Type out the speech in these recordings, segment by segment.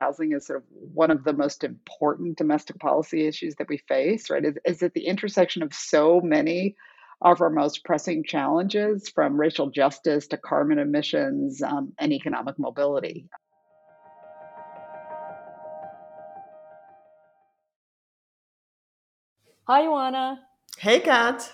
housing is sort of one of the most important domestic policy issues that we face, right? Is, is at the intersection of so many of our most pressing challenges, from racial justice to carbon emissions um, and economic mobility. Hi, Ioana. Hey, Kat.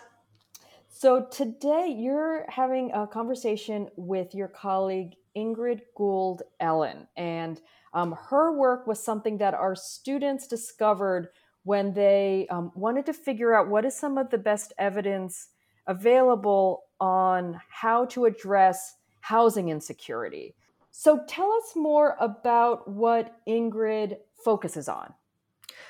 So today you're having a conversation with your colleague Ingrid Gould Ellen, and um, her work was something that our students discovered when they um, wanted to figure out what is some of the best evidence available on how to address housing insecurity. So tell us more about what Ingrid focuses on.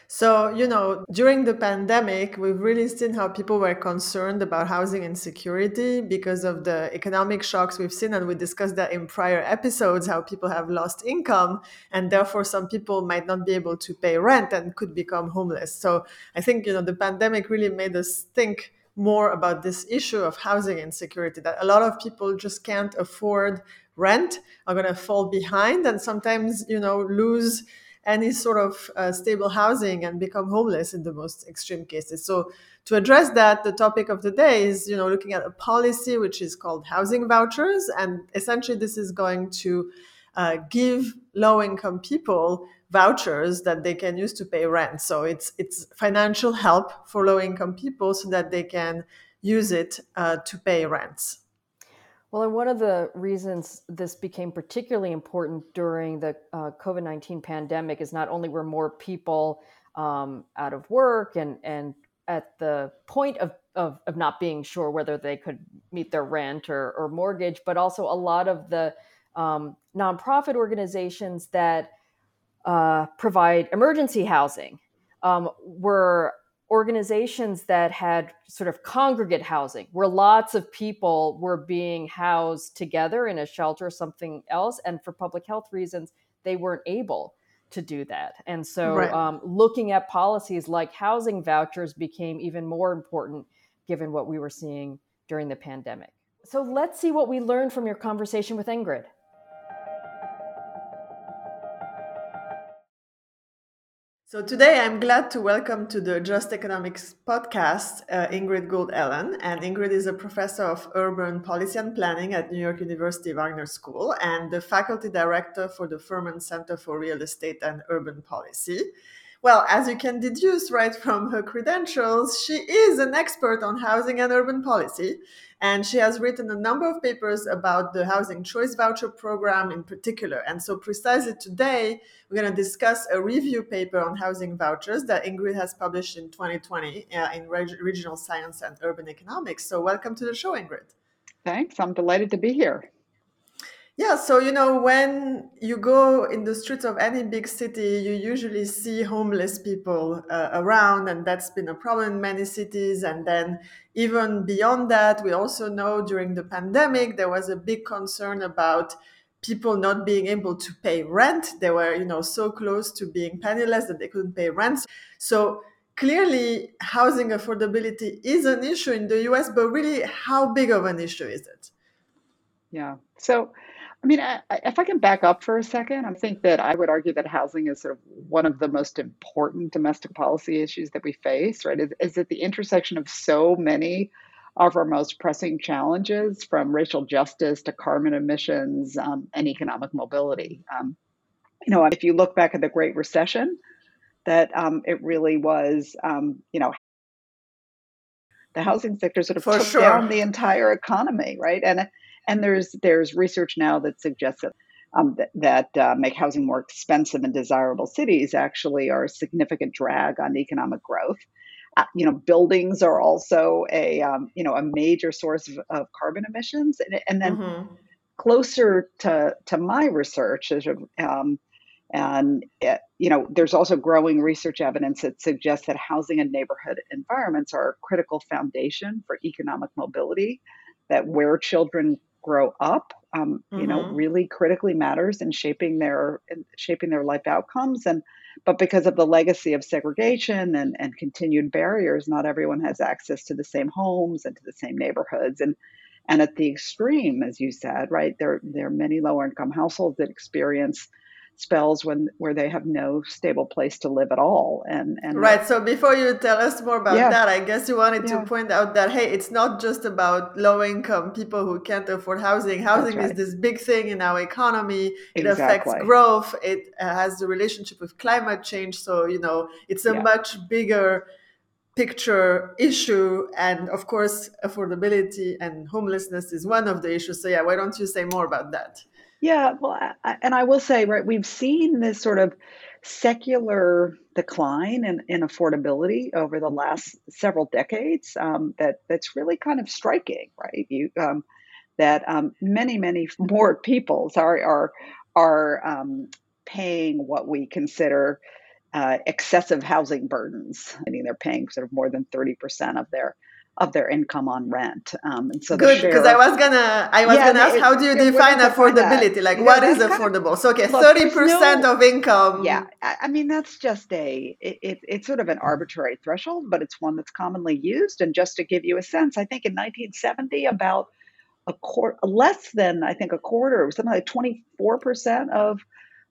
So, you know, during the pandemic, we've really seen how people were concerned about housing insecurity because of the economic shocks we've seen. And we discussed that in prior episodes how people have lost income and therefore some people might not be able to pay rent and could become homeless. So, I think, you know, the pandemic really made us think more about this issue of housing insecurity that a lot of people just can't afford rent, are going to fall behind, and sometimes, you know, lose any sort of uh, stable housing and become homeless in the most extreme cases. So to address that, the topic of the day is, you know, looking at a policy which is called housing vouchers, and essentially this is going to uh, give low-income people vouchers that they can use to pay rent. So it's it's financial help for low-income people so that they can use it uh, to pay rents. Well, and one of the reasons this became particularly important during the uh, COVID 19 pandemic is not only were more people um, out of work and, and at the point of, of, of, not being sure whether they could meet their rent or, or mortgage, but also a lot of the um, nonprofit organizations that uh, provide emergency housing um, were organizations that had sort of congregate housing where lots of people were being housed together in a shelter or something else and for public health reasons they weren't able to do that. And so right. um, looking at policies like housing vouchers became even more important given what we were seeing during the pandemic. So let's see what we learned from your conversation with ingrid So today I'm glad to welcome to the Just Economics podcast uh, Ingrid Gould Ellen. And Ingrid is a professor of urban policy and planning at New York University Wagner School and the faculty director for the Furman Center for Real Estate and Urban Policy. Well, as you can deduce right from her credentials, she is an expert on housing and urban policy. And she has written a number of papers about the Housing Choice Voucher Program in particular. And so, precisely today, we're going to discuss a review paper on housing vouchers that Ingrid has published in 2020 uh, in Reg- Regional Science and Urban Economics. So, welcome to the show, Ingrid. Thanks. I'm delighted to be here. Yeah, so you know, when you go in the streets of any big city, you usually see homeless people uh, around, and that's been a problem in many cities. And then, even beyond that, we also know during the pandemic, there was a big concern about people not being able to pay rent. They were, you know, so close to being penniless that they couldn't pay rent. So, clearly, housing affordability is an issue in the US, but really, how big of an issue is it? Yeah. So, I mean, I, if I can back up for a second, I think that I would argue that housing is sort of one of the most important domestic policy issues that we face, right? Is, is at the intersection of so many of our most pressing challenges, from racial justice to carbon emissions um, and economic mobility. Um, you know, if you look back at the Great Recession, that um, it really was, um, you know, the housing sector sort of for took sure. down the entire economy, right? And and there's there's research now that suggests that um, that, that uh, make housing more expensive in desirable cities actually are a significant drag on economic growth. Uh, you know, buildings are also a um, you know a major source of, of carbon emissions, and, and then mm-hmm. closer to to my research is. Um, and it, you know, there's also growing research evidence that suggests that housing and neighborhood environments are a critical foundation for economic mobility. That where children grow up um, mm-hmm. you know mm-hmm. really critically matters in shaping their in shaping their life outcomes and but because of the legacy of segregation and, and continued barriers not everyone has access to the same homes and to the same neighborhoods and and at the extreme as you said right there there are many lower income households that experience spells when where they have no stable place to live at all and and right so before you tell us more about Yeah. that i guess you wanted Yeah. to point out that hey it's not just about low income people who can't afford housing. Housing is this big thing in our economy. It affects growth. It has the relationship with climate change. So you know it's a Yeah. much bigger picture issue. And of course affordability and homelessness is one of the issues. So yeah why don't you say more about that Yeah, well, I, and I will say, right, we've seen this sort of secular decline in, in affordability over the last several decades. Um, that that's really kind of striking, right? You um, that um, many, many more people, sorry, are are um, paying what we consider uh, excessive housing burdens. I mean, they're paying sort of more than thirty percent of their of their income on rent, um, and so Good, because I was gonna, I was Yeah, gonna ask, it- how do you it- define gonna define that. affordability? Like, know, what is of- affordable? So, okay, thirty percent no- of income. Yeah, I, mean that's just a it, it, it's sort of an arbitrary threshold, but it's one that's commonly used. And just to give you a sense, I think in 1970, about a quarter, less than I think a quarter, something like 24 percent of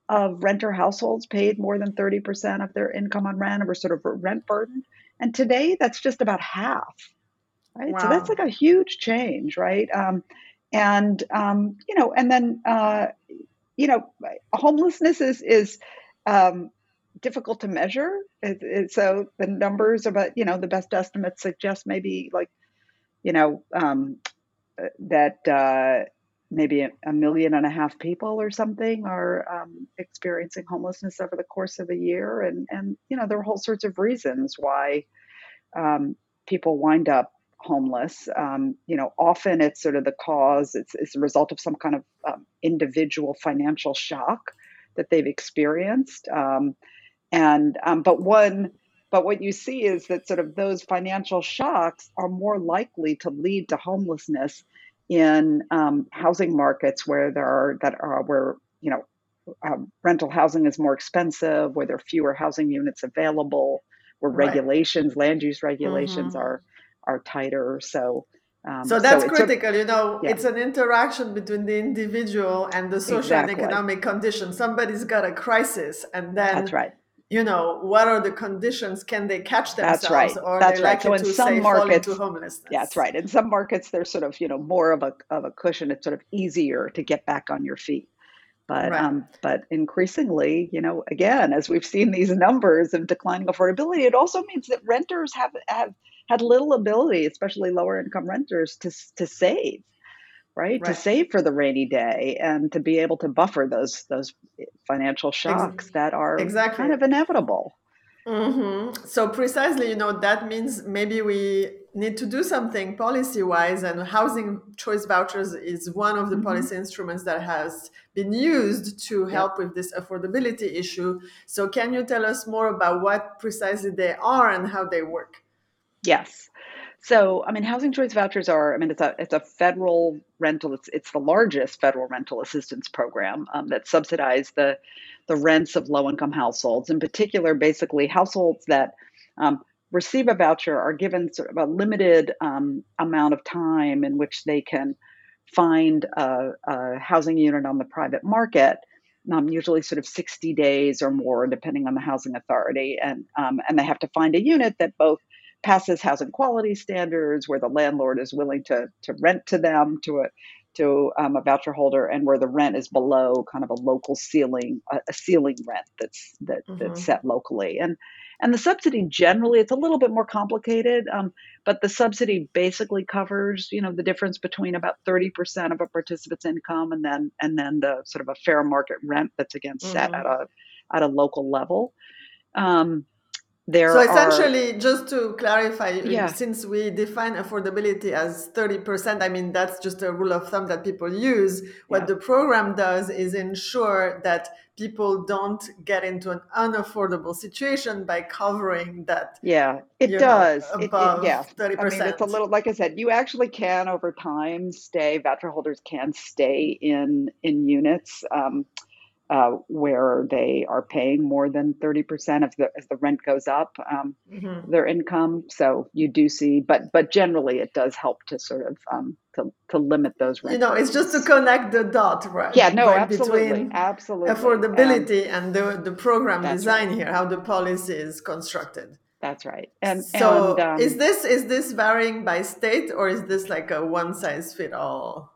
of renter households paid more than 30 percent of their income on rent, or were sort of rent burdened. And today, that's just about half. Right, so that's like a huge change, right? Um, and um, you know, and then uh, you know, homelessness is is um, difficult to measure. It, it, so the numbers about you know the best estimates suggest maybe like you know um, uh, that uh, maybe a, a million and a half people or something are um, experiencing homelessness over the course of a year, and and you know there are whole sorts of reasons why um, people wind up homeless. Um, you know, often it's sort of the cause, it's, it's a result of some kind of um, individual financial shock that they've experienced. Um, and, um, but one, but what you see is that sort of those financial shocks are more likely to lead to homelessness in um, housing markets where there are, that are, where, you know, um, rental housing is more expensive, where there are fewer housing units available, where Right. regulations, land use regulations Mhm. are are tighter. So, um, So that's of- critical, you know, yeah. it's an interaction between the individual and the social Exactly. and economic conditions. Somebody's got a crisis, and then, that's right. you know, what are the conditions? Can they catch themselves, That's right. or That's they right. likely So in to some say fall markets- into homelessness? Yeah, that's right. In some markets, there's sort of you know more of a of a cushion. It's sort of easier to get back on your feet. But Right. um, but increasingly, you know, again, as we've seen these numbers of declining affordability, it also means that renters have have had little ability, especially lower income renters, to to save, right? To save for the rainy day and to be able to buffer those those financial shocks that are exactly. kind of inevitable. hmm So precisely, you know, that means maybe we need to do something policy wise, and housing choice vouchers is one of the Mhm. policy instruments that has been used to help with this affordability issue. So can you tell us more about what precisely they are and how they work? Yes. So, I mean, housing choice vouchers are, I mean, it's a it's a federal rental. It's it's the largest federal rental assistance program um, that subsidize the the rents of low income households. In particular, basically households that um, receive a voucher are given sort of a limited um, amount of time in which they can find a, a housing unit on the private market. Um, usually, sort of 60 days or more, depending on the housing authority, and um, and they have to find a unit that both passes housing quality standards, where the landlord is willing to to rent to them to a to um, a voucher holder, and where the rent is below kind of a local ceiling, a, a ceiling rent that's that Mhm. that's set locally, and and the subsidy generally it's a little bit more complicated, um, but the subsidy basically covers you know the difference between about thirty percent of a participant's income and then and then the sort of a fair market rent that's again set Mhm. at a at a local level. Um, there So are essentially, just to clarify, Yeah. since we define affordability as 30%, I mean, that's just a rule of thumb that people use. What Yeah. the program does is ensure that people don't get into an unaffordable situation by covering that. Yeah, it you know, does. It- it- yeah, 30%. I mean, it's a little like I said. You actually can over time stay. Voucher holders can stay in in units. Um, uh, where they are paying more than 30% of the as the rent goes up um, mm-hmm. their income. So you do see but but generally it does help to sort of um, to, to limit those rent you know it's just to connect the dot right? Yeah no right absolutely. absolutely. affordability um, and the the program design right. here how the policy is constructed. That's right. And so and, um, is this is this varying by state or is this like a one size fit all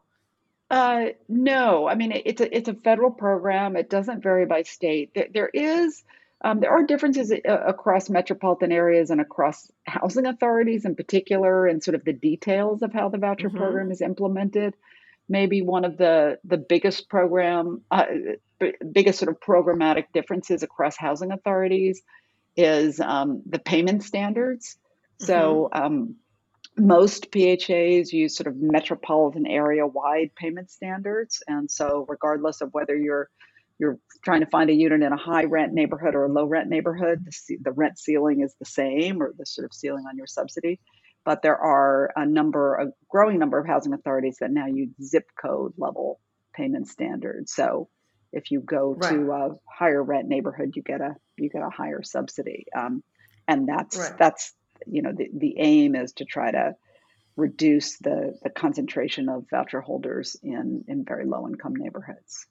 uh, no, I mean it, it's a it's a federal program. It doesn't vary by state. There, there is um, there are differences uh, across metropolitan areas and across housing authorities in particular, and sort of the details of how the voucher mm-hmm. program is implemented. Maybe one of the the biggest program, uh, biggest sort of programmatic differences across housing authorities is um, the payment standards. Mm-hmm. So um, most PHAs use sort of metropolitan area wide payment standards. And so, regardless of whether you're you're trying to find a unit in a high rent neighborhood or a low rent neighborhood, the, the rent ceiling is the same or the sort of ceiling on your subsidy. But there are a number, a growing number of housing authorities that now use zip code level payment standards. So if you go right. to a higher rent neighborhood, you get a you get a higher subsidy, um, and that's right. that's you know the, the aim is to try to reduce the, the concentration of voucher holders in, in very low income neighborhoods.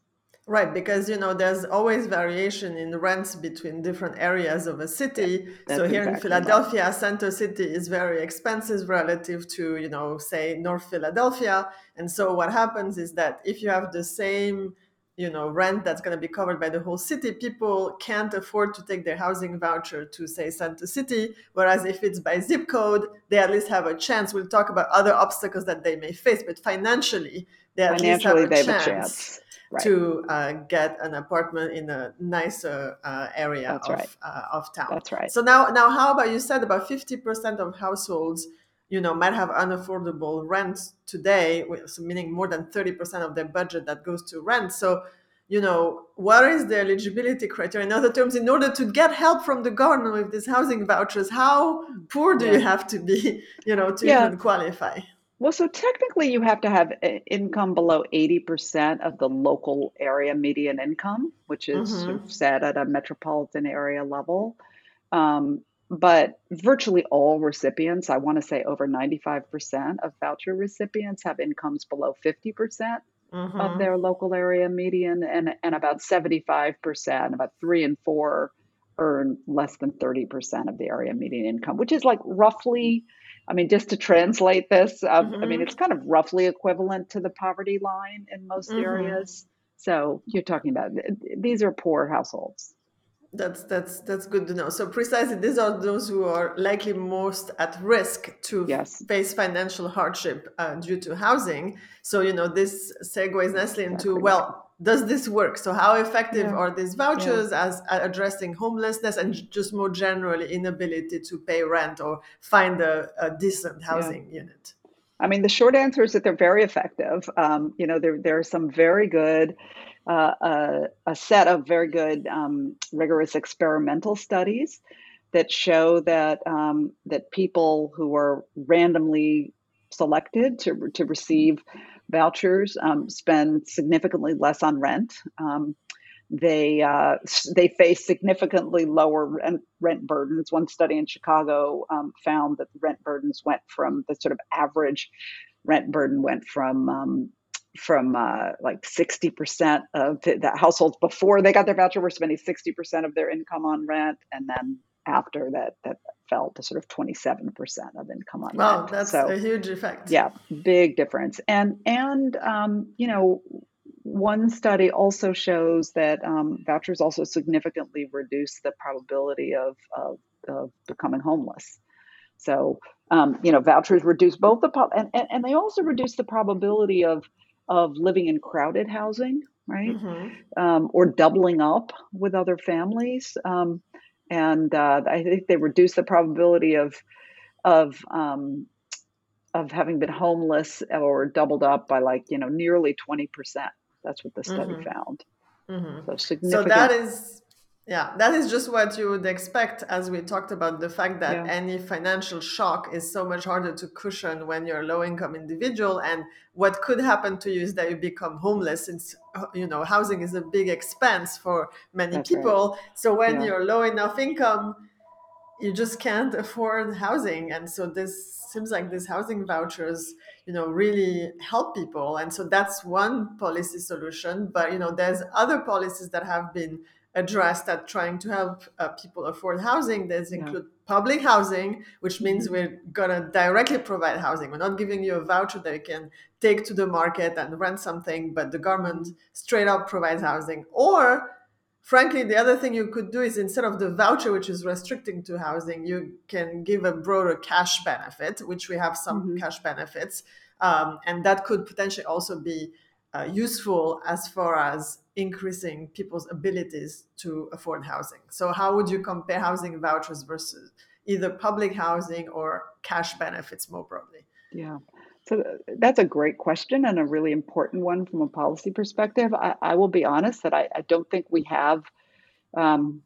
Right, because you know there's always variation in rents between different areas of a city. Yeah, so here exactly in Philadelphia, right. Center City is very expensive relative to you know say North Philadelphia. And so what happens is that if you have the same you know rent that's going to be covered by the whole city people can't afford to take their housing voucher to say center city whereas if it's by zip code they at least have a chance we'll talk about other obstacles that they may face but financially they at financially, least have a chance, a chance. Right. to uh, get an apartment in a nicer uh, area of, right. uh, of town that's right so now now how about you said about 50% of households you know might have unaffordable rent today so meaning more than 30% of their budget that goes to rent so you know what is the eligibility criteria in other terms in order to get help from the government with these housing vouchers how poor do yeah. you have to be you know to yeah. even qualify well so technically you have to have income below 80% of the local area median income which is mm-hmm. sort of set at a metropolitan area level um, but virtually all recipients, I want to say over 95% of voucher recipients have incomes below 50% mm-hmm. of their local area median, and, and about 75%, about three and four, earn less than 30% of the area median income, which is like roughly, I mean, just to translate this, uh, mm-hmm. I mean, mm-hmm. it's kind of roughly equivalent to the poverty line in most mm-hmm. areas. So you're talking about these are poor households. That's that's that's good to know. So precisely, these are those who are likely most at risk to yes. face financial hardship uh, due to housing. So you know this segues nicely into exactly. well, does this work? So how effective yeah. are these vouchers yeah. as addressing homelessness and just more generally inability to pay rent or find a, a decent housing yeah. unit? I mean, the short answer is that they're very effective. Um, you know, there there are some very good a, a, set of very good, um, rigorous experimental studies that show that um, that people who are randomly selected to to receive vouchers um, spend significantly less on rent. Um, they uh, they face significantly lower rent, rent, burdens. One study in Chicago um, found that the rent burdens went from the sort of average rent burden went from um, from uh, like 60% of the, the, households before they got their voucher were spending 60% of their income on rent and then after that that fell to sort of 27% of income on wow, rent. that's so, a huge effect. Yeah, big difference. And and um, you know, one study also shows that um, vouchers also significantly reduce the probability of, of, of becoming homeless. So, um, you know, vouchers reduce both the, and, and, and they also reduce the probability of of living in crowded housing, right? Mm-hmm. Um, or doubling up with other families. Um, and uh, I think they reduce the probability of of um, of having been homeless or doubled up by like you know nearly twenty percent. That's what the study mm-hmm. found. Mm-hmm. So, so that is Yeah, that is just what you would expect, as we talked about the fact that Yeah. any financial shock is so much harder to cushion when you're a low income individual. And what could happen to you is that you become homeless since, you know, housing is a big expense for many That's right. people. So when Yeah. you're low enough income, you just can't afford housing. And so this seems like these housing vouchers, you know, really help people. And so that's one policy solution. But, you know, there's other policies that have been addressed at trying to help uh, people afford housing. There's Yeah. include public housing, which means Mhm. we're gonna directly provide housing. We're not giving you a voucher that you can take to the market and rent something, but the government straight up provides housing. Or frankly, the other thing you could do is instead of the voucher, which is restricting to housing, you can give a broader cash benefit, which we have some Mhm. cash benefits. Um, and that could potentially also be uh, useful as far as increasing people's abilities to afford housing. So, how would you compare housing vouchers versus either public housing or cash benefits more broadly? Yeah. So uh, that's a great question and a really important one from a policy perspective. I, I will be honest that I, I don't think we have um,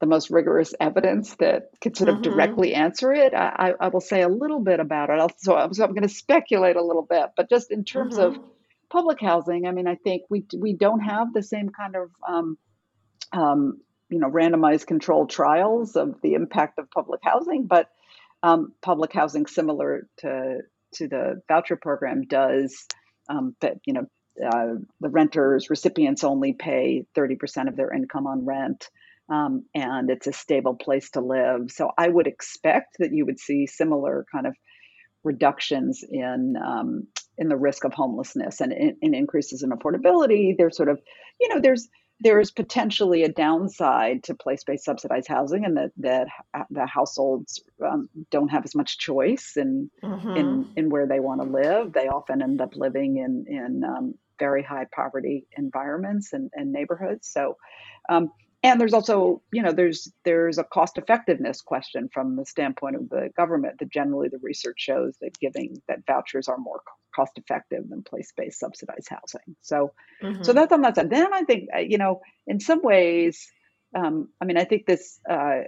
the most rigorous evidence that could sort of Mm-hmm. directly answer it. I, I, will say a little bit about it. I'll, so, I'm, so I'm going to speculate a little bit, but just in terms of Mm-hmm. Public housing, I mean, I think we we don't have the same kind of um, um, you know randomized controlled trials of the impact of public housing, but um, public housing similar to to the voucher program does um, that you know uh, the renters recipients only pay 30% of their income on rent um, and it's a stable place to live. So i would expect that you would see similar kind of reductions in um, in the risk of homelessness and in, in increases in affordability there's sort of you know there's there's potentially a downside to place-based subsidized housing and that that the households um, don't have as much choice in Mm-hmm. in in where they want to live they often end up living in in um, very high poverty environments and, and neighborhoods so um, and there's also you know there's there's a cost effectiveness question from the standpoint of the government that generally the research shows that giving that vouchers are more cost effective than place-based subsidized housing so Mm-hmm. so that's on that side. Then I think, uh, you know, in some ways, um, I mean, I think this uh,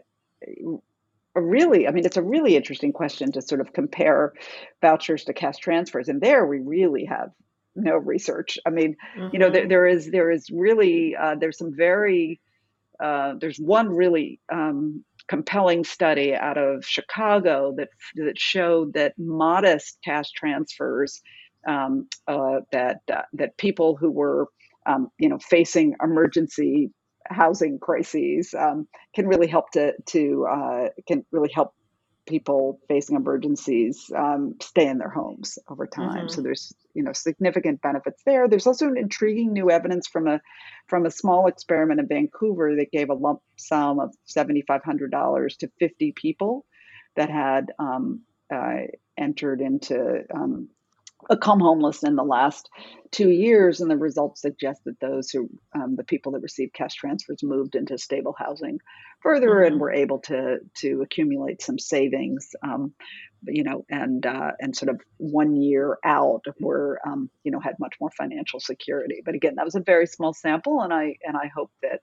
really, I mean, it's a really interesting question to sort of compare vouchers to cash transfers, and there we really have no research. I mean, you know, there, Mhm. there is there is really uh, there's some very uh, there's one really um, compelling study out of Chicago that that showed that modest cash transfers um, uh, that uh, that people who were um, you know facing emergency housing crises um, can really help to to uh, can really help people facing emergencies um, stay in their homes over time. So Mhm. there's you know significant benefits there. There's also an intriguing new evidence from a from a small experiment in Vancouver that gave a lump sum of seventy five hundred dollars to fifty people that had um, uh, entered into um, become homeless in the last two years, and the results suggest that those who, um, the people that received cash transfers, moved into stable housing further and Mhm. were able to to accumulate some savings, um, you know, and uh, and sort of one year out were, um, you know, had much more financial security. But again, that was a very small sample, and I and I hope that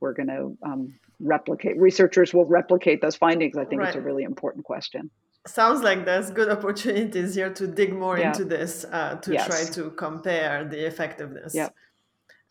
we're going to um, replicate. Researchers will replicate those findings. I think it's a really important question. Sounds like there's good opportunities here to dig more Yeah. into this uh, to try to compare the effectiveness. Yeah.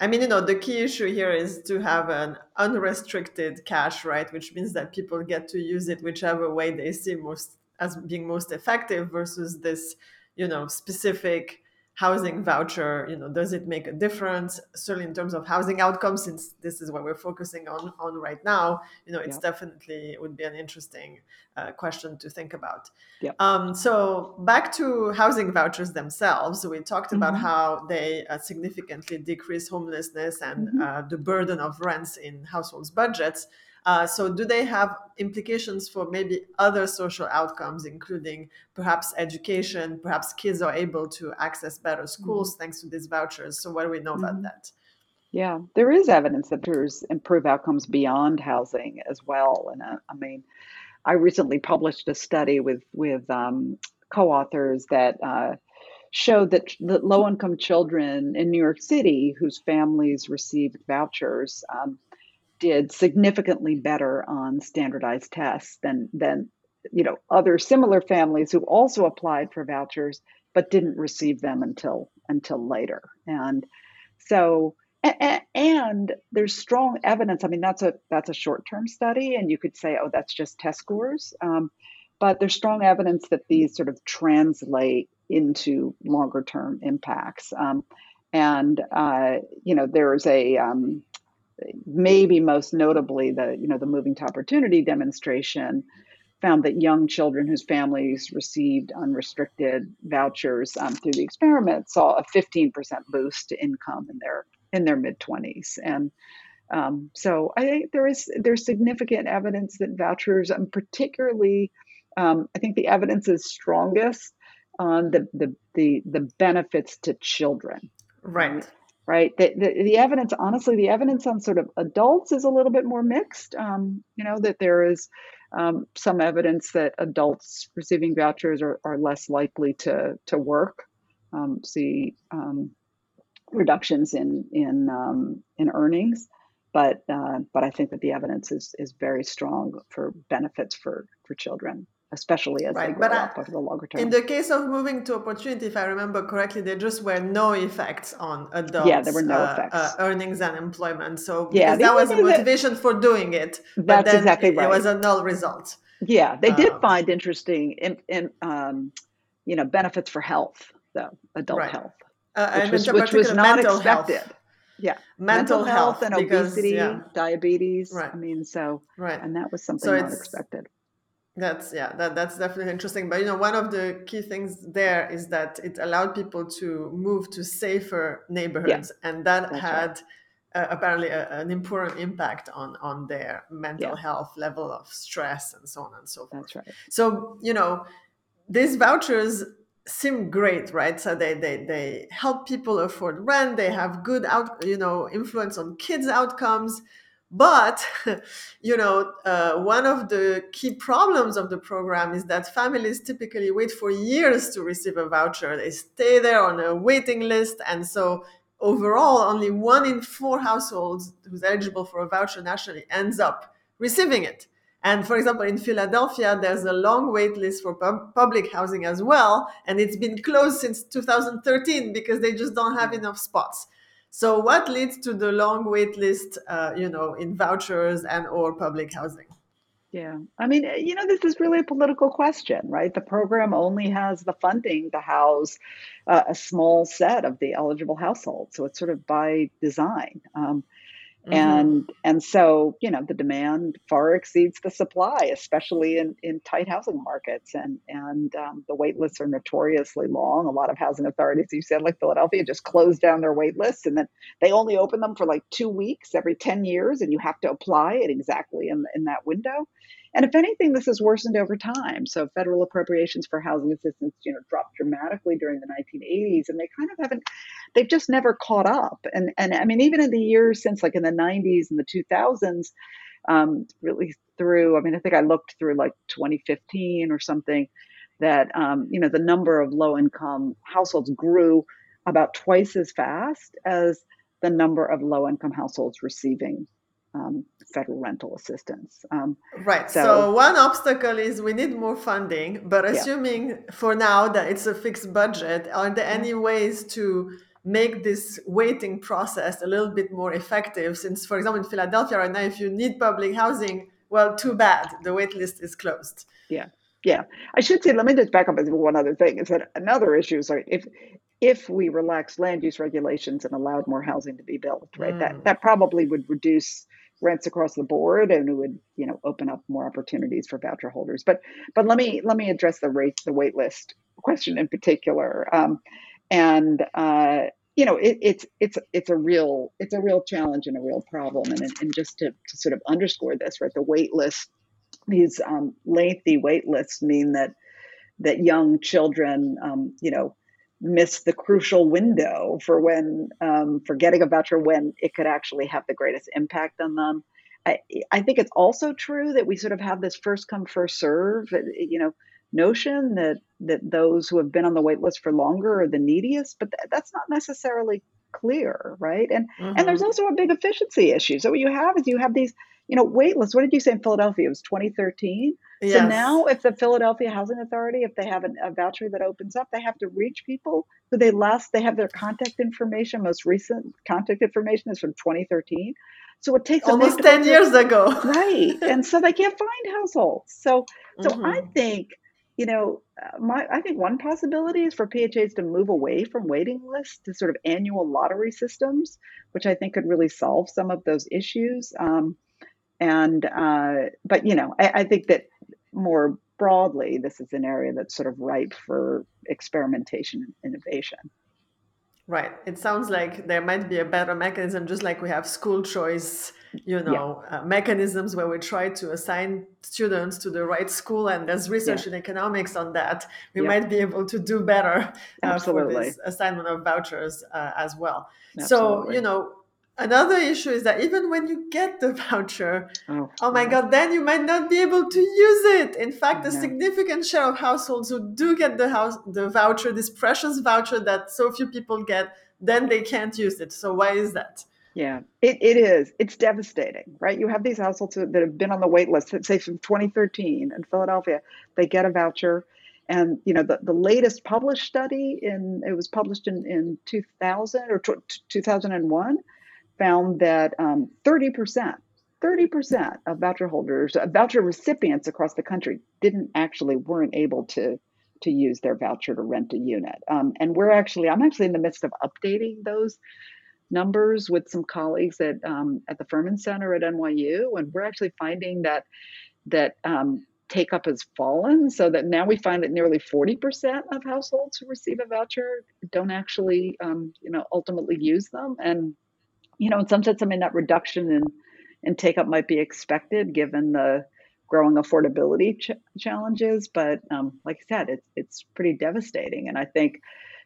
I mean, you know, the key issue here is to have an unrestricted cash, right? Which means that people get to use it whichever way they see most as being most effective versus this, you know, specific housing voucher. You know, does it make a difference? Certainly in terms of housing outcomes, since this is what we're focusing on on right now, you know, it's Yeah. definitely would be an interesting uh, question to think about. Yeah. Um, so back to housing vouchers themselves, we talked about Mhm. how they uh, significantly decrease homelessness and Mhm. uh, the burden of rents in households' budgets. Uh, so, do they have implications for maybe other social outcomes, including perhaps education? Perhaps kids are able to access better schools thanks to these vouchers. So, what do we know about Mhm. that? Yeah, there is evidence that vouchers improve outcomes beyond housing as well. And uh, I mean, I recently published a study with with um, co-authors that uh, showed that, that low-income children in New York City whose families received vouchers um, did significantly better on standardized tests than than you know other similar families who also applied for vouchers but didn't receive them until until later. And so and, there's strong evidence i mean that's a that's a short-term study and you could say oh that's just test scores um, but there's strong evidence that these sort of translate into longer term impacts um, and uh, you know there's a um, maybe most notably the you know the moving to opportunity demonstration found that young children whose families received unrestricted vouchers um, through the experiment saw a 15% boost to income in their in their mid 20s and um, so I think there is there's significant evidence that vouchers, and particularly, um, I think the evidence is strongest on the the the, the benefits to children. Right right? The, the, the, evidence, honestly, the evidence on sort of adults is a little bit more mixed. Um, you know, that there is um, some evidence that adults receiving vouchers are, are less likely to, to work, um, see um, reductions in, in, um, in earnings. But, uh, but I think that the evidence is, is very strong for benefits for, for children especially as right. they grow but up over the longer term. In the case of moving to opportunity, if I remember correctly, there just were no effects on adults. Yeah, there were no uh, effects. Uh, earnings and employment. So yeah, that was a motivation that, for doing it. That's exactly it, right. It was a null result. Yeah, they did um, find interesting, in, in, um, you know, benefits for health, though adult right. health, uh, which, was, which was not expected. Health. Yeah, mental, mental health, health, and because, obesity, yeah. diabetes. Right. I mean, so right, and that was something so not expected. That's yeah, that, that's definitely interesting. But you know, one of the key things there is that it allowed people to move to safer neighborhoods, yeah, and that had right. uh, apparently a, an important impact on on their mental yeah. health, level of stress, and so on and so forth. That's right. So you know, these vouchers seem great, right? So they they they help people afford rent. They have good out, you know, influence on kids' outcomes but, you know, uh, one of the key problems of the program is that families typically wait for years to receive a voucher. They stay there on a waiting list. And so, overall, only one in four households who's eligible for a voucher nationally ends up receiving it. And for example, in Philadelphia, there's a long wait list for pub- public housing as well. And it's been closed since 2013 because they just don't have enough spots. So, what leads to the long wait list, uh, you know, in vouchers and or public housing? Yeah, I mean, eh, you know, this is really a political question, right? The program only has the funding to house uh, a small set of the eligible households, so it's sort of by design. Um, Mm-hmm. And and so you know the demand far exceeds the supply, especially in, in tight housing markets. And and um, the wait lists are notoriously long. A lot of housing authorities, you said, like Philadelphia, just close down their wait lists, and then they only open them for like two weeks every ten years, and you have to apply it exactly in in that window. And if anything, this has worsened over time. So federal appropriations for housing assistance, you know, dropped dramatically during the 1980s, and they kind of haven't. They've just never caught up. And and I mean, even in the years since, like in the 90s and the 2000s, um, really through. I mean, I think I looked through like 2015 or something. That um, you know, the number of low-income households grew about twice as fast as the number of low-income households receiving um, federal rental assistance. Um, right. So, so, one obstacle is we need more funding, but assuming yeah. for now that it's a fixed budget, are there any ways to make this waiting process a little bit more effective? Since, for example, in Philadelphia right now, if you need public housing, well, too bad, the wait list is closed. Yeah. Yeah, I should say. Let me just back up with one other thing. Is that another issue? is like if if we relaxed land use regulations and allowed more housing to be built, right? Mm. That that probably would reduce rents across the board and it would you know open up more opportunities for voucher holders. But but let me let me address the rate the wait list question in particular. Um, and uh, you know it, it's it's it's a real it's a real challenge and a real problem. And, and just to, to sort of underscore this right the wait list these um, lengthy wait lists mean that that young children um, you know miss the crucial window for when um, for getting a voucher when it could actually have the greatest impact on them. I, I think it's also true that we sort of have this first come first serve, uh, you know, notion that that those who have been on the wait list for longer are the neediest, but th- that's not necessarily clear, right? And mm-hmm. and there's mm-hmm. also a big efficiency issue. So what you have is you have these, you know, wait lists. What did you say in Philadelphia? It was 2013. Yes. So now, if the Philadelphia Housing Authority, if they have an, a voucher that opens up, they have to reach people who they last, they have their contact information. Most recent contact information is from 2013. So it takes almost 10 years ago. right. And so they can't find households. So, so mm-hmm. I think, you know, uh, my, I think one possibility is for PHAs to move away from waiting lists to sort of annual lottery systems, which I think could really solve some of those issues. Um, and, uh, but, you know, I, I think that more broadly, this is an area that's sort of ripe for experimentation and innovation. Right. It sounds like there might be a better mechanism, just like we have school choice, you know, yeah. uh, mechanisms where we try to assign students to the right school, and there's research yeah. in economics on that. We yeah. might be able to do better uh, for this assignment of vouchers uh, as well. Absolutely. So, you know, Another issue is that even when you get the voucher, oh, oh my God, then you might not be able to use it. In fact, a significant share of households who do get the house the voucher, this precious voucher that so few people get, then they can't use it. So why is that? Yeah, it, it is. It's devastating, right? You have these households that have been on the wait list, say from 2013 in Philadelphia, they get a voucher. And you know the, the latest published study in it was published in, in 2000 or t- 2001 found that um, 30%, 30% of voucher holders, uh, voucher recipients across the country didn't actually weren't able to to use their voucher to rent a unit. Um, and we're actually, I'm actually in the midst of updating those numbers with some colleagues at um, at the Furman Center at NYU, and we're actually finding that that um, take up has fallen, so that now we find that nearly 40% of households who receive a voucher don't actually, um, you know, ultimately use them, and you know, in some sense, I mean, that reduction in, in take up might be expected given the growing affordability ch- challenges. But um, like I said, it's, it's pretty devastating. And I think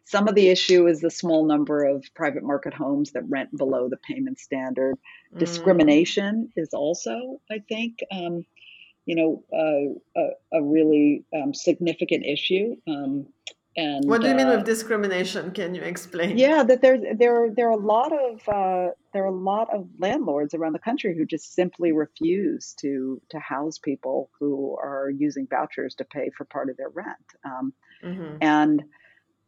some of the issue is the small number of private market homes that rent below the payment standard. Mm. Discrimination is also, I think, um, you know, uh, a, a, really um, significant issue. Um, and what do you mean uh, with discrimination? Can you explain? Yeah, that there's there there are a lot of uh, there are a lot of landlords around the country who just simply refuse to to house people who are using vouchers to pay for part of their rent. Um, mm-hmm. And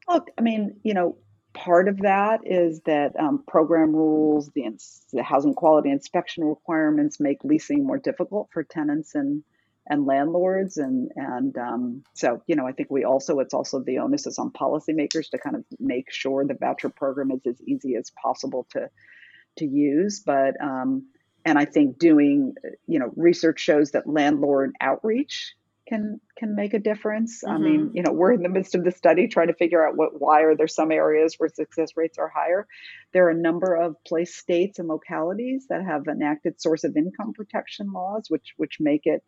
look, I mean, you know, part of that is that um, program rules, the, the housing quality inspection requirements make leasing more difficult for tenants and and landlords and and um, so you know i think we also it's also the onus is on policymakers to kind of make sure the voucher program is as easy as possible to to use. But um, and i think doing you know research shows that landlord outreach can can make a difference mm-hmm. i mean mm-hmm. you know we're in the midst of the study trying to figure out what why are there some areas where success rates are higher there are a number of place states and localities that have enacted source of income protection laws which which make it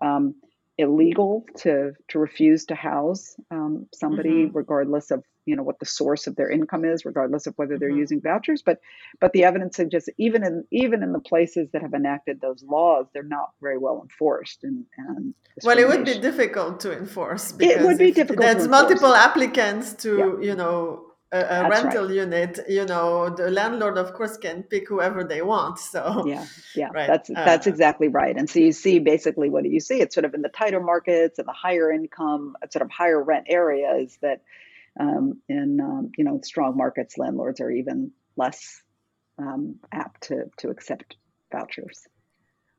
um, illegal to to refuse to house um, somebody mm-hmm. regardless of you know what the source of their income is regardless of whether they're mm-hmm. using vouchers but but the evidence suggests even in even in the places that have enacted those laws they're not very well enforced and, and well it would be difficult to enforce because it would be difficult there's multiple applicants to yeah. you know a, a rental right. unit, you know, the landlord, of course, can pick whoever they want. So yeah, yeah, right. that's that's uh, exactly right. And so you see, basically, what do you see? It's sort of in the tighter markets and the higher income, sort of higher rent areas that, um, in um, you know, strong markets, landlords are even less um, apt to to accept vouchers.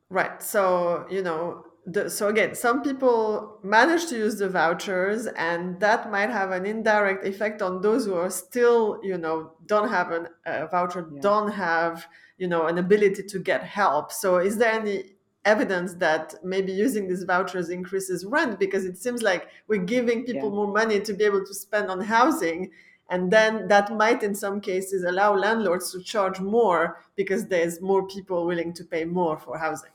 Right. So you know, the, so again, some people manage to use the vouchers, and that might have an indirect effect on those who are still, you know, don't have a voucher, yeah. don't have, you know, an ability to get help. So, is there any evidence that maybe using these vouchers increases rent? Because it seems like we're giving people yeah. more money to be able to spend on housing, and then that might, in some cases, allow landlords to charge more because there's more people willing to pay more for housing.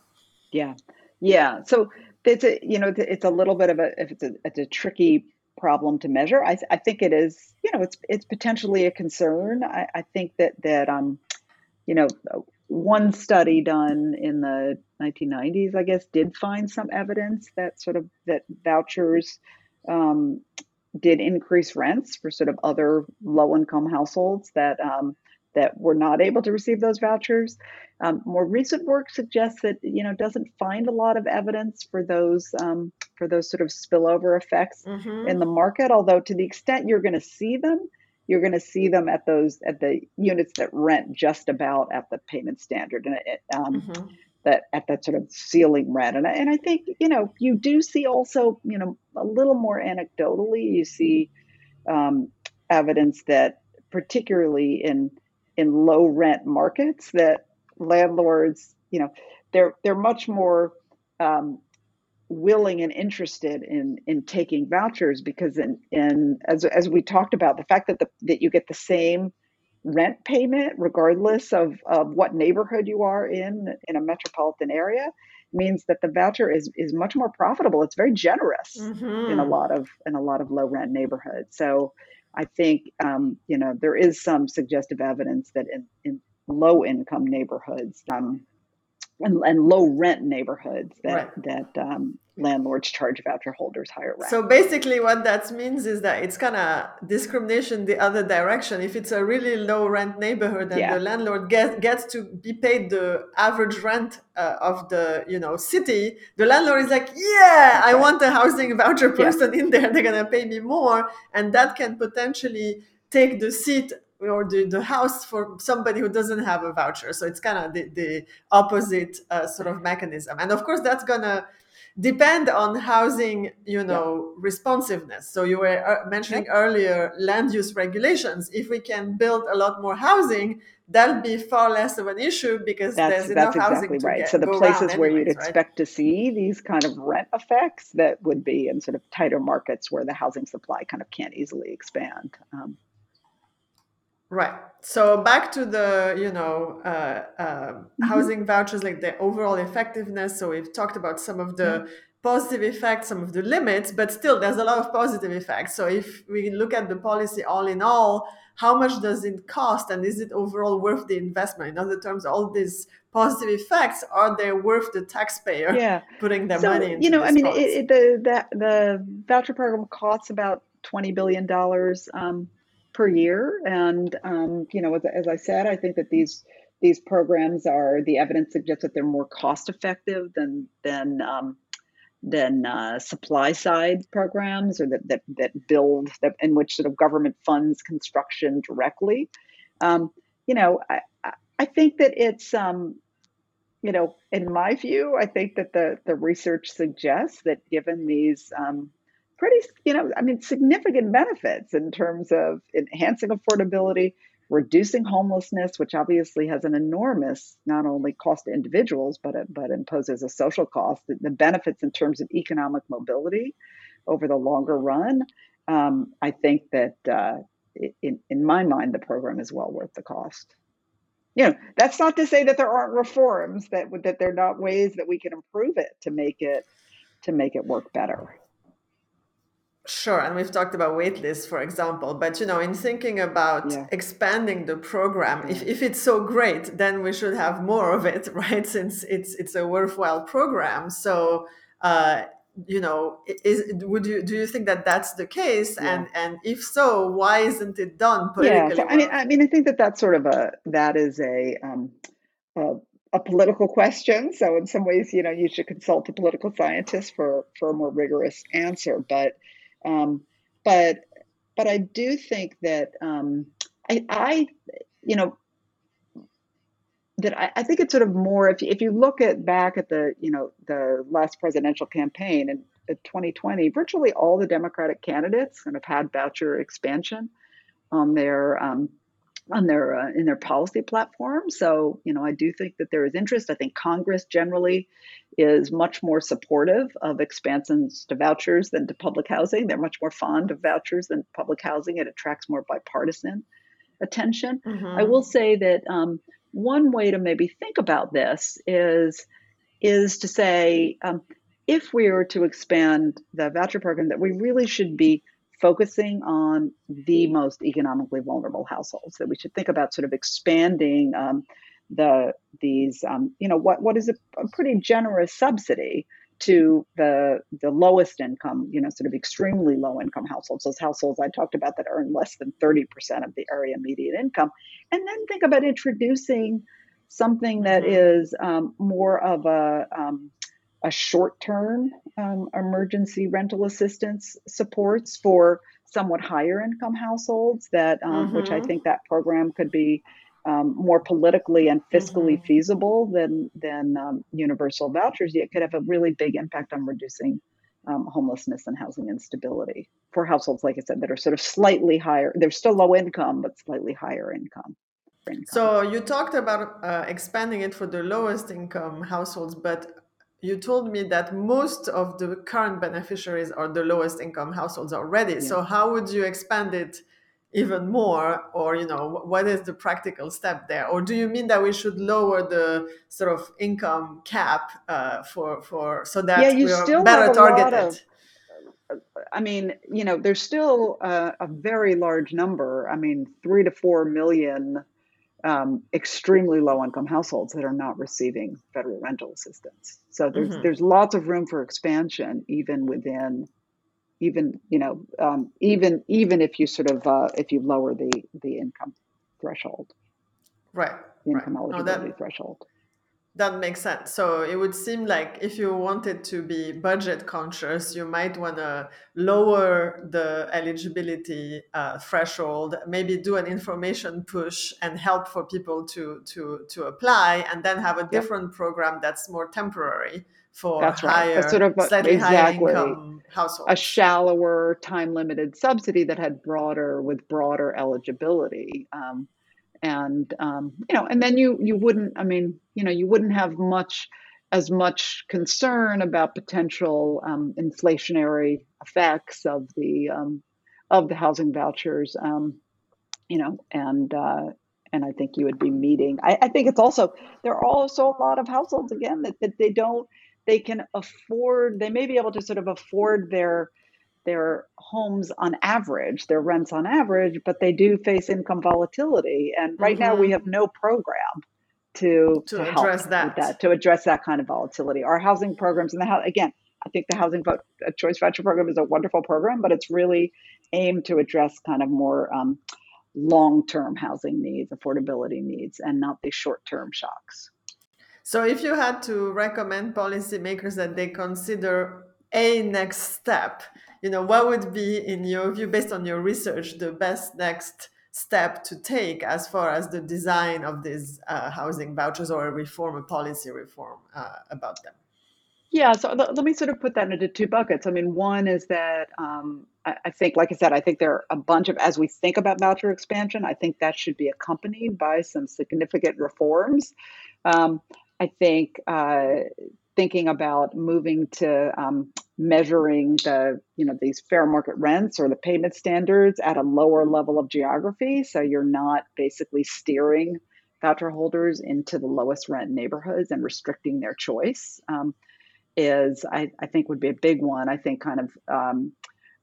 Yeah. Yeah. So it's a you know it's a little bit of a it's a, it's a tricky problem to measure. I, I think it is you know it's it's potentially a concern. I, I think that that um you know one study done in the 1990s I guess did find some evidence that sort of that vouchers um, did increase rents for sort of other low income households that um, that were not able to receive those vouchers. Um, more recent work suggests that you know doesn't find a lot of evidence for those um, for those sort of spillover effects mm-hmm. in the market. Although to the extent you're going to see them, you're going to see them at those at the units that rent just about at the payment standard and it, um, mm-hmm. that at that sort of ceiling rent. And I, and I think you know you do see also you know a little more anecdotally you see um, evidence that particularly in in low rent markets that landlords, you know, they're they're much more um, willing and interested in in taking vouchers because in in as as we talked about the fact that the that you get the same rent payment regardless of of what neighborhood you are in in a metropolitan area means that the voucher is is much more profitable it's very generous mm-hmm. in a lot of in a lot of low rent neighborhoods so i think um, you know there is some suggestive evidence that in, in low income neighborhoods um, and, and, low rent neighborhoods that right. that um, landlords charge voucher holders higher rent. So basically, what that means is that it's kind of discrimination the other direction. If it's a really low rent neighborhood and yeah. the landlord get, gets to be paid the average rent uh, of the you know city, the landlord is like, yeah, I want a housing voucher person yeah. in there. They're gonna pay me more, and that can potentially take the seat or the, the house for somebody who doesn't have a voucher. So it's kind of the, the opposite uh, sort of mechanism. And of course, that's going to depend on housing, you know, yeah. responsiveness. So you were uh, mentioning yeah. earlier land use regulations. If we can build a lot more housing, that'll be far less of an issue because that's, there's enough that's housing exactly right. Get, so the places where anyways, you'd expect right? to see these kind of rent effects that would be in sort of tighter markets where the housing supply kind of can't easily expand. Um, Right. So back to the you know uh, uh, mm-hmm. housing vouchers, like the overall effectiveness. So we've talked about some of the mm-hmm. positive effects, some of the limits, but still there's a lot of positive effects. So if we look at the policy all in all, how much does it cost, and is it overall worth the investment? In other terms, all these positive effects are they worth the taxpayer yeah. putting their so, money into you know i mean it, it, the, the the voucher program costs about 20 billion dollars um, per year. And um, you know, as, as, I said, I think that these these programs are the evidence suggests that they're more cost effective than than um, than uh, supply side programs or that that that build that in which sort of government funds construction directly. Um, you know, I, I think that it's um, you know, in my view, I think that the the research suggests that given these um, pretty, you know, I mean, significant benefits in terms of enhancing affordability, reducing homelessness, which obviously has an enormous not only cost to individuals, but but imposes a social cost. The, the benefits in terms of economic mobility over the longer run, um, I think that uh, in in my mind, the program is well worth the cost. You know, that's not to say that there aren't reforms that that there are not ways that we can improve it to make it to make it work better. Sure, and we've talked about waitlist, for example. But you know, in thinking about yeah. expanding the program, yeah. if, if it's so great, then we should have more of it, right? Since it's it's a worthwhile program. So, uh, you know, is would you do you think that that's the case? Yeah. And and if so, why isn't it done politically? Yeah, I mean, I mean, I think that that's sort of a that is a um, a, a political question. So in some ways, you know, you should consult a political scientist for for a more rigorous answer. But um, but but I do think that um, I, I, you know, that I, I, think it's sort of more if if you look at back at the you know the last presidential campaign in 2020, virtually all the Democratic candidates kind of had voucher expansion on their um, on their uh, in their policy platform. So you know, I do think that there is interest. I think Congress generally is much more supportive of expansions to vouchers than to public housing. They're much more fond of vouchers than public housing. It attracts more bipartisan attention. Mm-hmm. I will say that um, one way to maybe think about this is is to say um, if we were to expand the voucher program, that we really should be focusing on the most economically vulnerable households. That we should think about sort of expanding um, the these um, you know what what is a, a, pretty generous subsidy to the the lowest income you know sort of extremely low income households those households i talked about that earn less than 30% of the area median income and then think about introducing something that Mhm. is um, more of a um, a short-term um, emergency rental assistance supports for somewhat higher income households that um, which I Mhm. think that program could be um, more politically and fiscally Mhm. feasible than than um, universal vouchers. It could have a really big impact on reducing um, homelessness and housing instability for households, like I said, that are sort of slightly higher. They're still low income, but slightly higher income. income. So you talked about uh, expanding it for the lowest income households, but you told me that most of the current beneficiaries are the lowest income households already. Yeah. So how would you expand it even more, or you know, what is the practical step there? Or do you mean that we should lower the sort of income cap uh, for for so that Yeah, you we are still better have a lot targeted? of I mean, you know, there's still a, a very large number. I mean, three to four million um, extremely low income households that are not receiving federal rental assistance. So there's hmm there's lots of room for expansion, even within even you know um, even even if you sort of uh, if you lower the the income threshold, Right, the right. income No, eligibility that threshold. That makes sense. So it would seem like if you wanted to be budget conscious, you might want to lower the eligibility uh, threshold, maybe do an information push and help for people to to to apply, and then have a different program that's more temporary for that's right. A sort of a, slightly higher income income a shallower time limited subsidy that had broader with broader eligibility. Um, and um, you know, and then you you wouldn't. I mean, you know, you wouldn't have much as much concern about potential um, inflationary effects of the um, of the housing vouchers. Um, you know, and uh, and I think you would be meeting. I, I think it's also there are also a lot of households again that, that they don't they can afford. They may be able to sort of afford their their homes on average, their rents on average, but they do face income volatility. And right now we have hmm no program to To to address that. that, to address that kind of volatility. Our housing programs and the house again, I think the housing vote, choice voucher program is a wonderful program, but it's really aimed to address kind of more um, long-term housing needs, affordability needs, and not the short-term shocks. So, if you had to recommend policymakers that they consider a next step, you know, what would be, in your view, based on your research, the best next step to take as far as the design of these uh, housing vouchers or a reform, a policy reform uh, about them? Yeah, so let, let me sort of put that into two buckets. I mean, one is that um, I, I think, like I said, I think there are a bunch of, as we think about voucher expansion, I think that should be accompanied by some significant reforms. Um, I think uh, thinking about moving to um, measuring the, you know, these fair market rents or the payment standards at a lower level of geography, so you're not basically steering voucher holders into the lowest rent neighborhoods and restricting their choice. Um, is I, I think would be a big one. I think kind of um,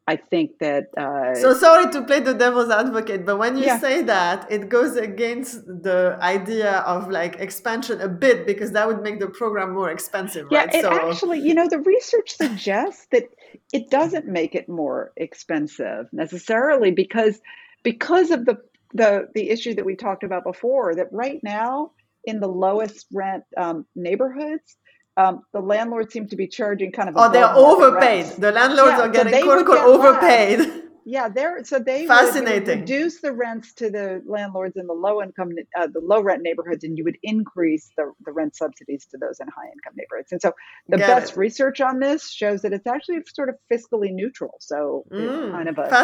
I think that uh, So sorry to play the devil's advocate, but when you yeah say that, it goes against the idea of like expansion a bit because that would make the program more expensive, yeah right? it So, actually you know the research suggests that it doesn't make it more expensive necessarily because because of the the the issue that we talked about before that right now in the lowest rent um, neighborhoods um, the landlords seem to be charging kind of oh, they're overpaid. rents. The landlords Yeah, are getting they quote unquote get less. overpaid. Yeah, they're so they would would Fascinating. reduce the rents to the landlords in the low income, uh, the low rent neighborhoods, and you would increase the, the rent subsidies to those in high income neighborhoods. And so the Get best it. research on this shows that it's actually sort of fiscally neutral. So it's kind Mm, of a,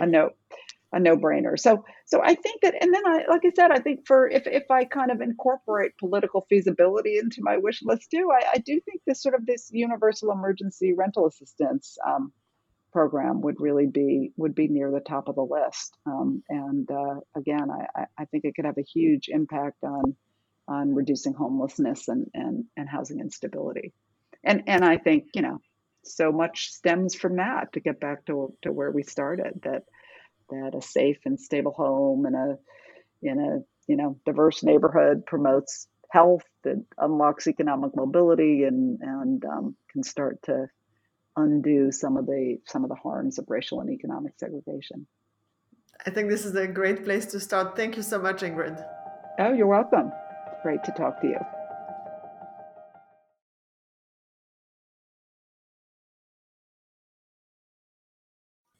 a fascinating. A no brainer. So so I think that, and then I like I said, I think for if if I kind of incorporate political feasibility into my wish list too, I, I do think this sort of this universal emergency rental assistance. Um, program would really be would be near the top of the list. Um, and uh, again, I, I think it could have a huge impact on on reducing homelessness and, and, and housing instability. And and I think you know so much stems from that to get back to to where we started that that a safe and stable home in a in a you know diverse neighborhood promotes health that unlocks economic mobility and and um, can start to undo some of the some of the harms of racial and economic segregation. I think this is a great place to start. Thank you so much, Ingrid. Oh, you're welcome. Great to talk to you.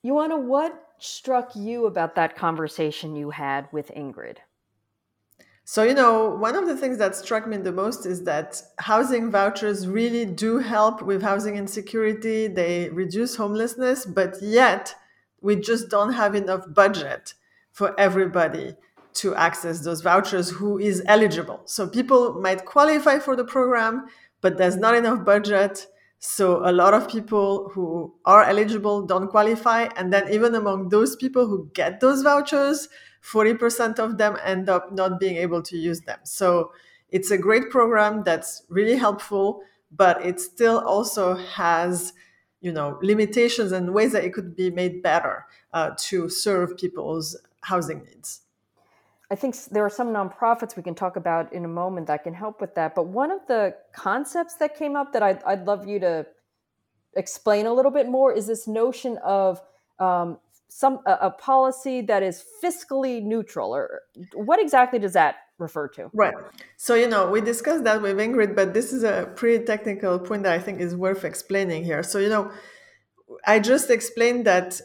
Ioana, what struck you about that conversation you had with Ingrid? So, you know, one of the things that struck me the most is that housing vouchers really do help with housing insecurity. They reduce homelessness, but yet we just don't have enough budget for everybody to access those vouchers who is eligible. So people might qualify for the program, but there's not enough budget. So a lot of people who are eligible don't qualify. And then even among those people who get those vouchers, 40% of them end up not being able to use them. So it's a great program that's really helpful, but it still also has you know limitations and ways that it could be made better uh, to serve people's housing needs. I think there are some nonprofits we can talk about in a moment that can help with that. But one of the concepts that came up that I'd, I'd love you to explain a little bit more is this notion of um, some a, a, policy that is fiscally neutral, or what exactly does that refer to? Right. So you know we discussed that with Ingrid, but this is a pretty technical point that I think is worth explaining here. So you know, I just explained that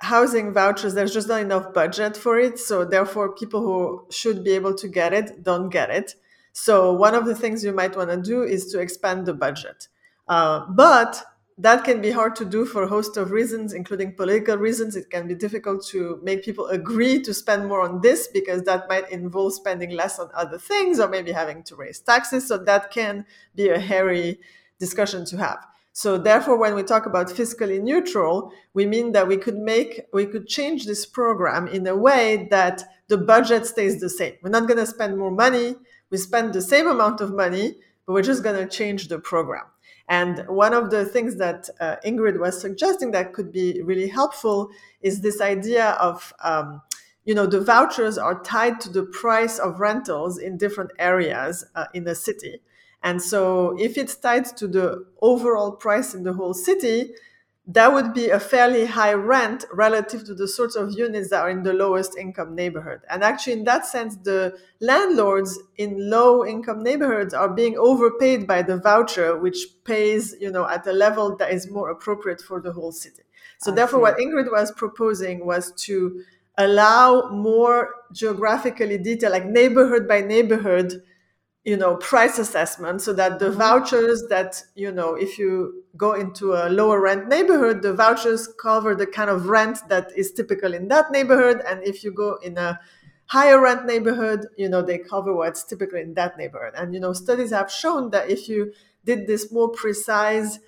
housing vouchers there's just not enough budget for it so therefore people who should be able to get it don't get it. So one of the things you might want to do is to expand the budget. Uh, but that can be hard to do for a host of reasons including political reasons. It can be difficult to make people agree to spend more on this because that might involve spending less on other things or maybe having to raise taxes. So that can be a hairy discussion to have so therefore, when we talk about fiscally neutral, we mean that we could make, we could change this program in a way that the budget stays the same. We're not going to spend more money. We spend the same amount of money, but we're just going to change the program. And one of the things that uh, Ingrid was suggesting that could be really helpful is this idea of, um, you know, the vouchers are tied to the price of rentals in different areas uh, in the city. And so if it's tied to the overall price in the whole city, that would be a fairly high rent relative to the sorts of units that are in the lowest income neighborhood. And actually, in that sense, the landlords in low income neighborhoods are being overpaid by the voucher, which pays, you know, at a level that is more appropriate for the whole city. So I therefore, see. what Ingrid was proposing was to allow more geographically detailed, like neighborhood by neighborhood, you know price assessment so that the mm-hmm. vouchers that you know if you go into a lower rent neighborhood the vouchers cover the kind of rent that is typical in that neighborhood and if you go in a higher rent neighborhood you know they cover what's typical in that neighborhood and you know studies have shown that if you did this more precise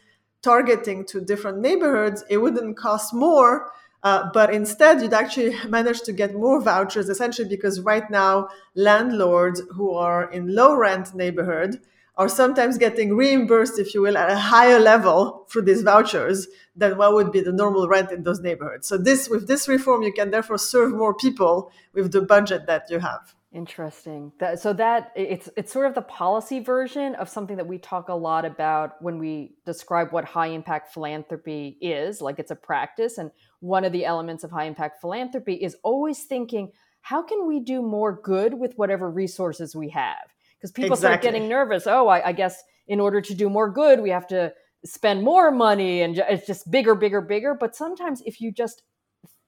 targeting to different neighborhoods it wouldn't cost more uh, but instead, you'd actually manage to get more vouchers, essentially because right now, landlords who are in low rent neighborhood are sometimes getting reimbursed, if you will, at a higher level through these vouchers than what would be the normal rent in those neighborhoods. So this, with this reform, you can therefore serve more people with the budget that you have. Interesting. That, so that it's it's sort of the policy version of something that we talk a lot about when we describe what high impact philanthropy is, like it's a practice. And one of the elements of high impact philanthropy is always thinking, how can we do more good with whatever resources we have? Because people exactly. start getting nervous. Oh, I, I guess in order to do more good, we have to spend more money, and it's just bigger, bigger, bigger. But sometimes if you just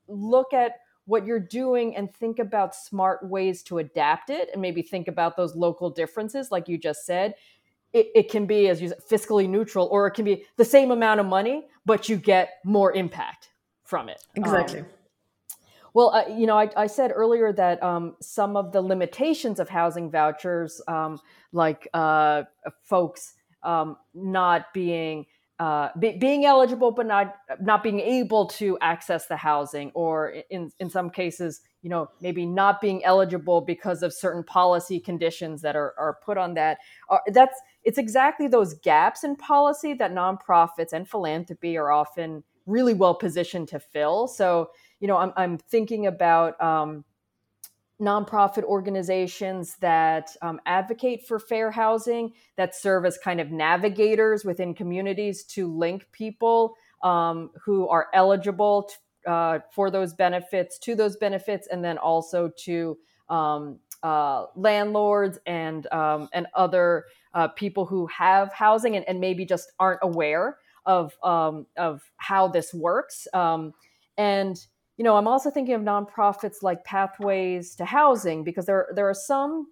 look at what you're doing and think about smart ways to adapt it and maybe think about those local differences like you just said. It, it can be as you said, fiscally neutral or it can be the same amount of money but you get more impact from it. Exactly. um, well, uh, you know, I, I, said earlier that um, some of the limitations of housing vouchers, um, like uh, folks um, not being uh, be, being eligible but not not being able to access the housing, or in in some cases, you know, maybe not being eligible because of certain policy conditions that are are put on that. Uh, that's it's exactly those gaps in policy that nonprofits and philanthropy are often really well positioned to fill. So, you know, I'm I'm thinking about. Um, nonprofit organizations that um, advocate for fair housing, that serve as kind of navigators within communities to link people um, who are eligible uh, for those benefits, to those benefits, and then also to um, uh, landlords and um, and other uh, people who have housing and, and, maybe just aren't aware of um, of how this works. Um, and you know, I'm also thinking of nonprofits like Pathways to Housing because there there are some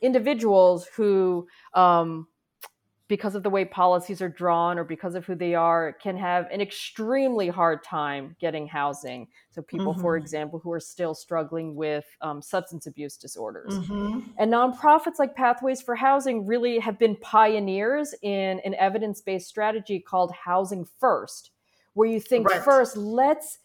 individuals who um, because of the way policies are drawn or because of who they are, can have an extremely hard time getting housing. So, people, mm-hmm. for example, who are still struggling with um, substance abuse disorders. Mm-hmm. And nonprofits like Pathways for Housing really have been pioneers in an evidence based strategy called Housing First, where you think right. first, let's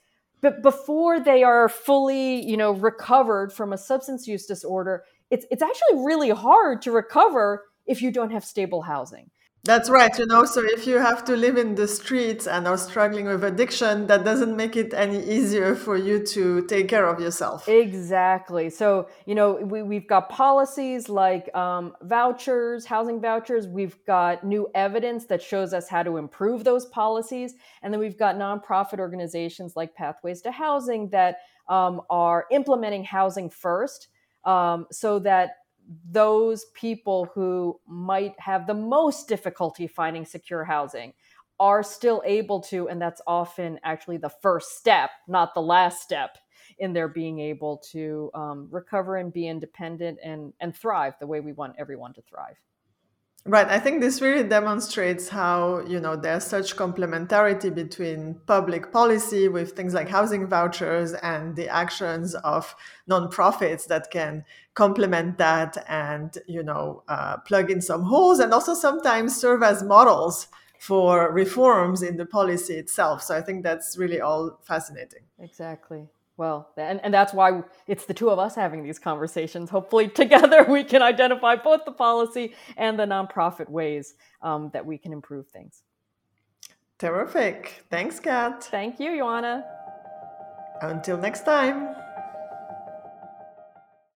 but before they are fully you know recovered from a substance use disorder it's it's actually really hard to recover if you don't have stable housing. That's right. You know, so if you have to live in the streets and are struggling with addiction, that doesn't make it any easier for you to take care of yourself. Exactly. So, you know, we, we've got policies like um, vouchers, housing vouchers. We've got new evidence that shows us how to improve those policies. And then we've got nonprofit organizations like Pathways to Housing that um, are implementing housing first um, so that those people who might have the most difficulty finding secure housing are still able to, and that's often actually the first step, not the last step in their being able to um, recover and be independent and, and thrive the way we want everyone to thrive. Right. I think this really demonstrates how, you know, there's such complementarity between public policy with things like housing vouchers and the actions of nonprofits that can complement that and, you know, uh, plug in some holes and also sometimes serve as models for reforms in the policy itself. So I think that's really all fascinating. Exactly. Well, and, and that's why it's the two of us having these conversations. Hopefully, together we can identify both the policy and the nonprofit ways um, that we can improve things. Terrific. Thanks, Kat. Thank you, Ioana. Until next time.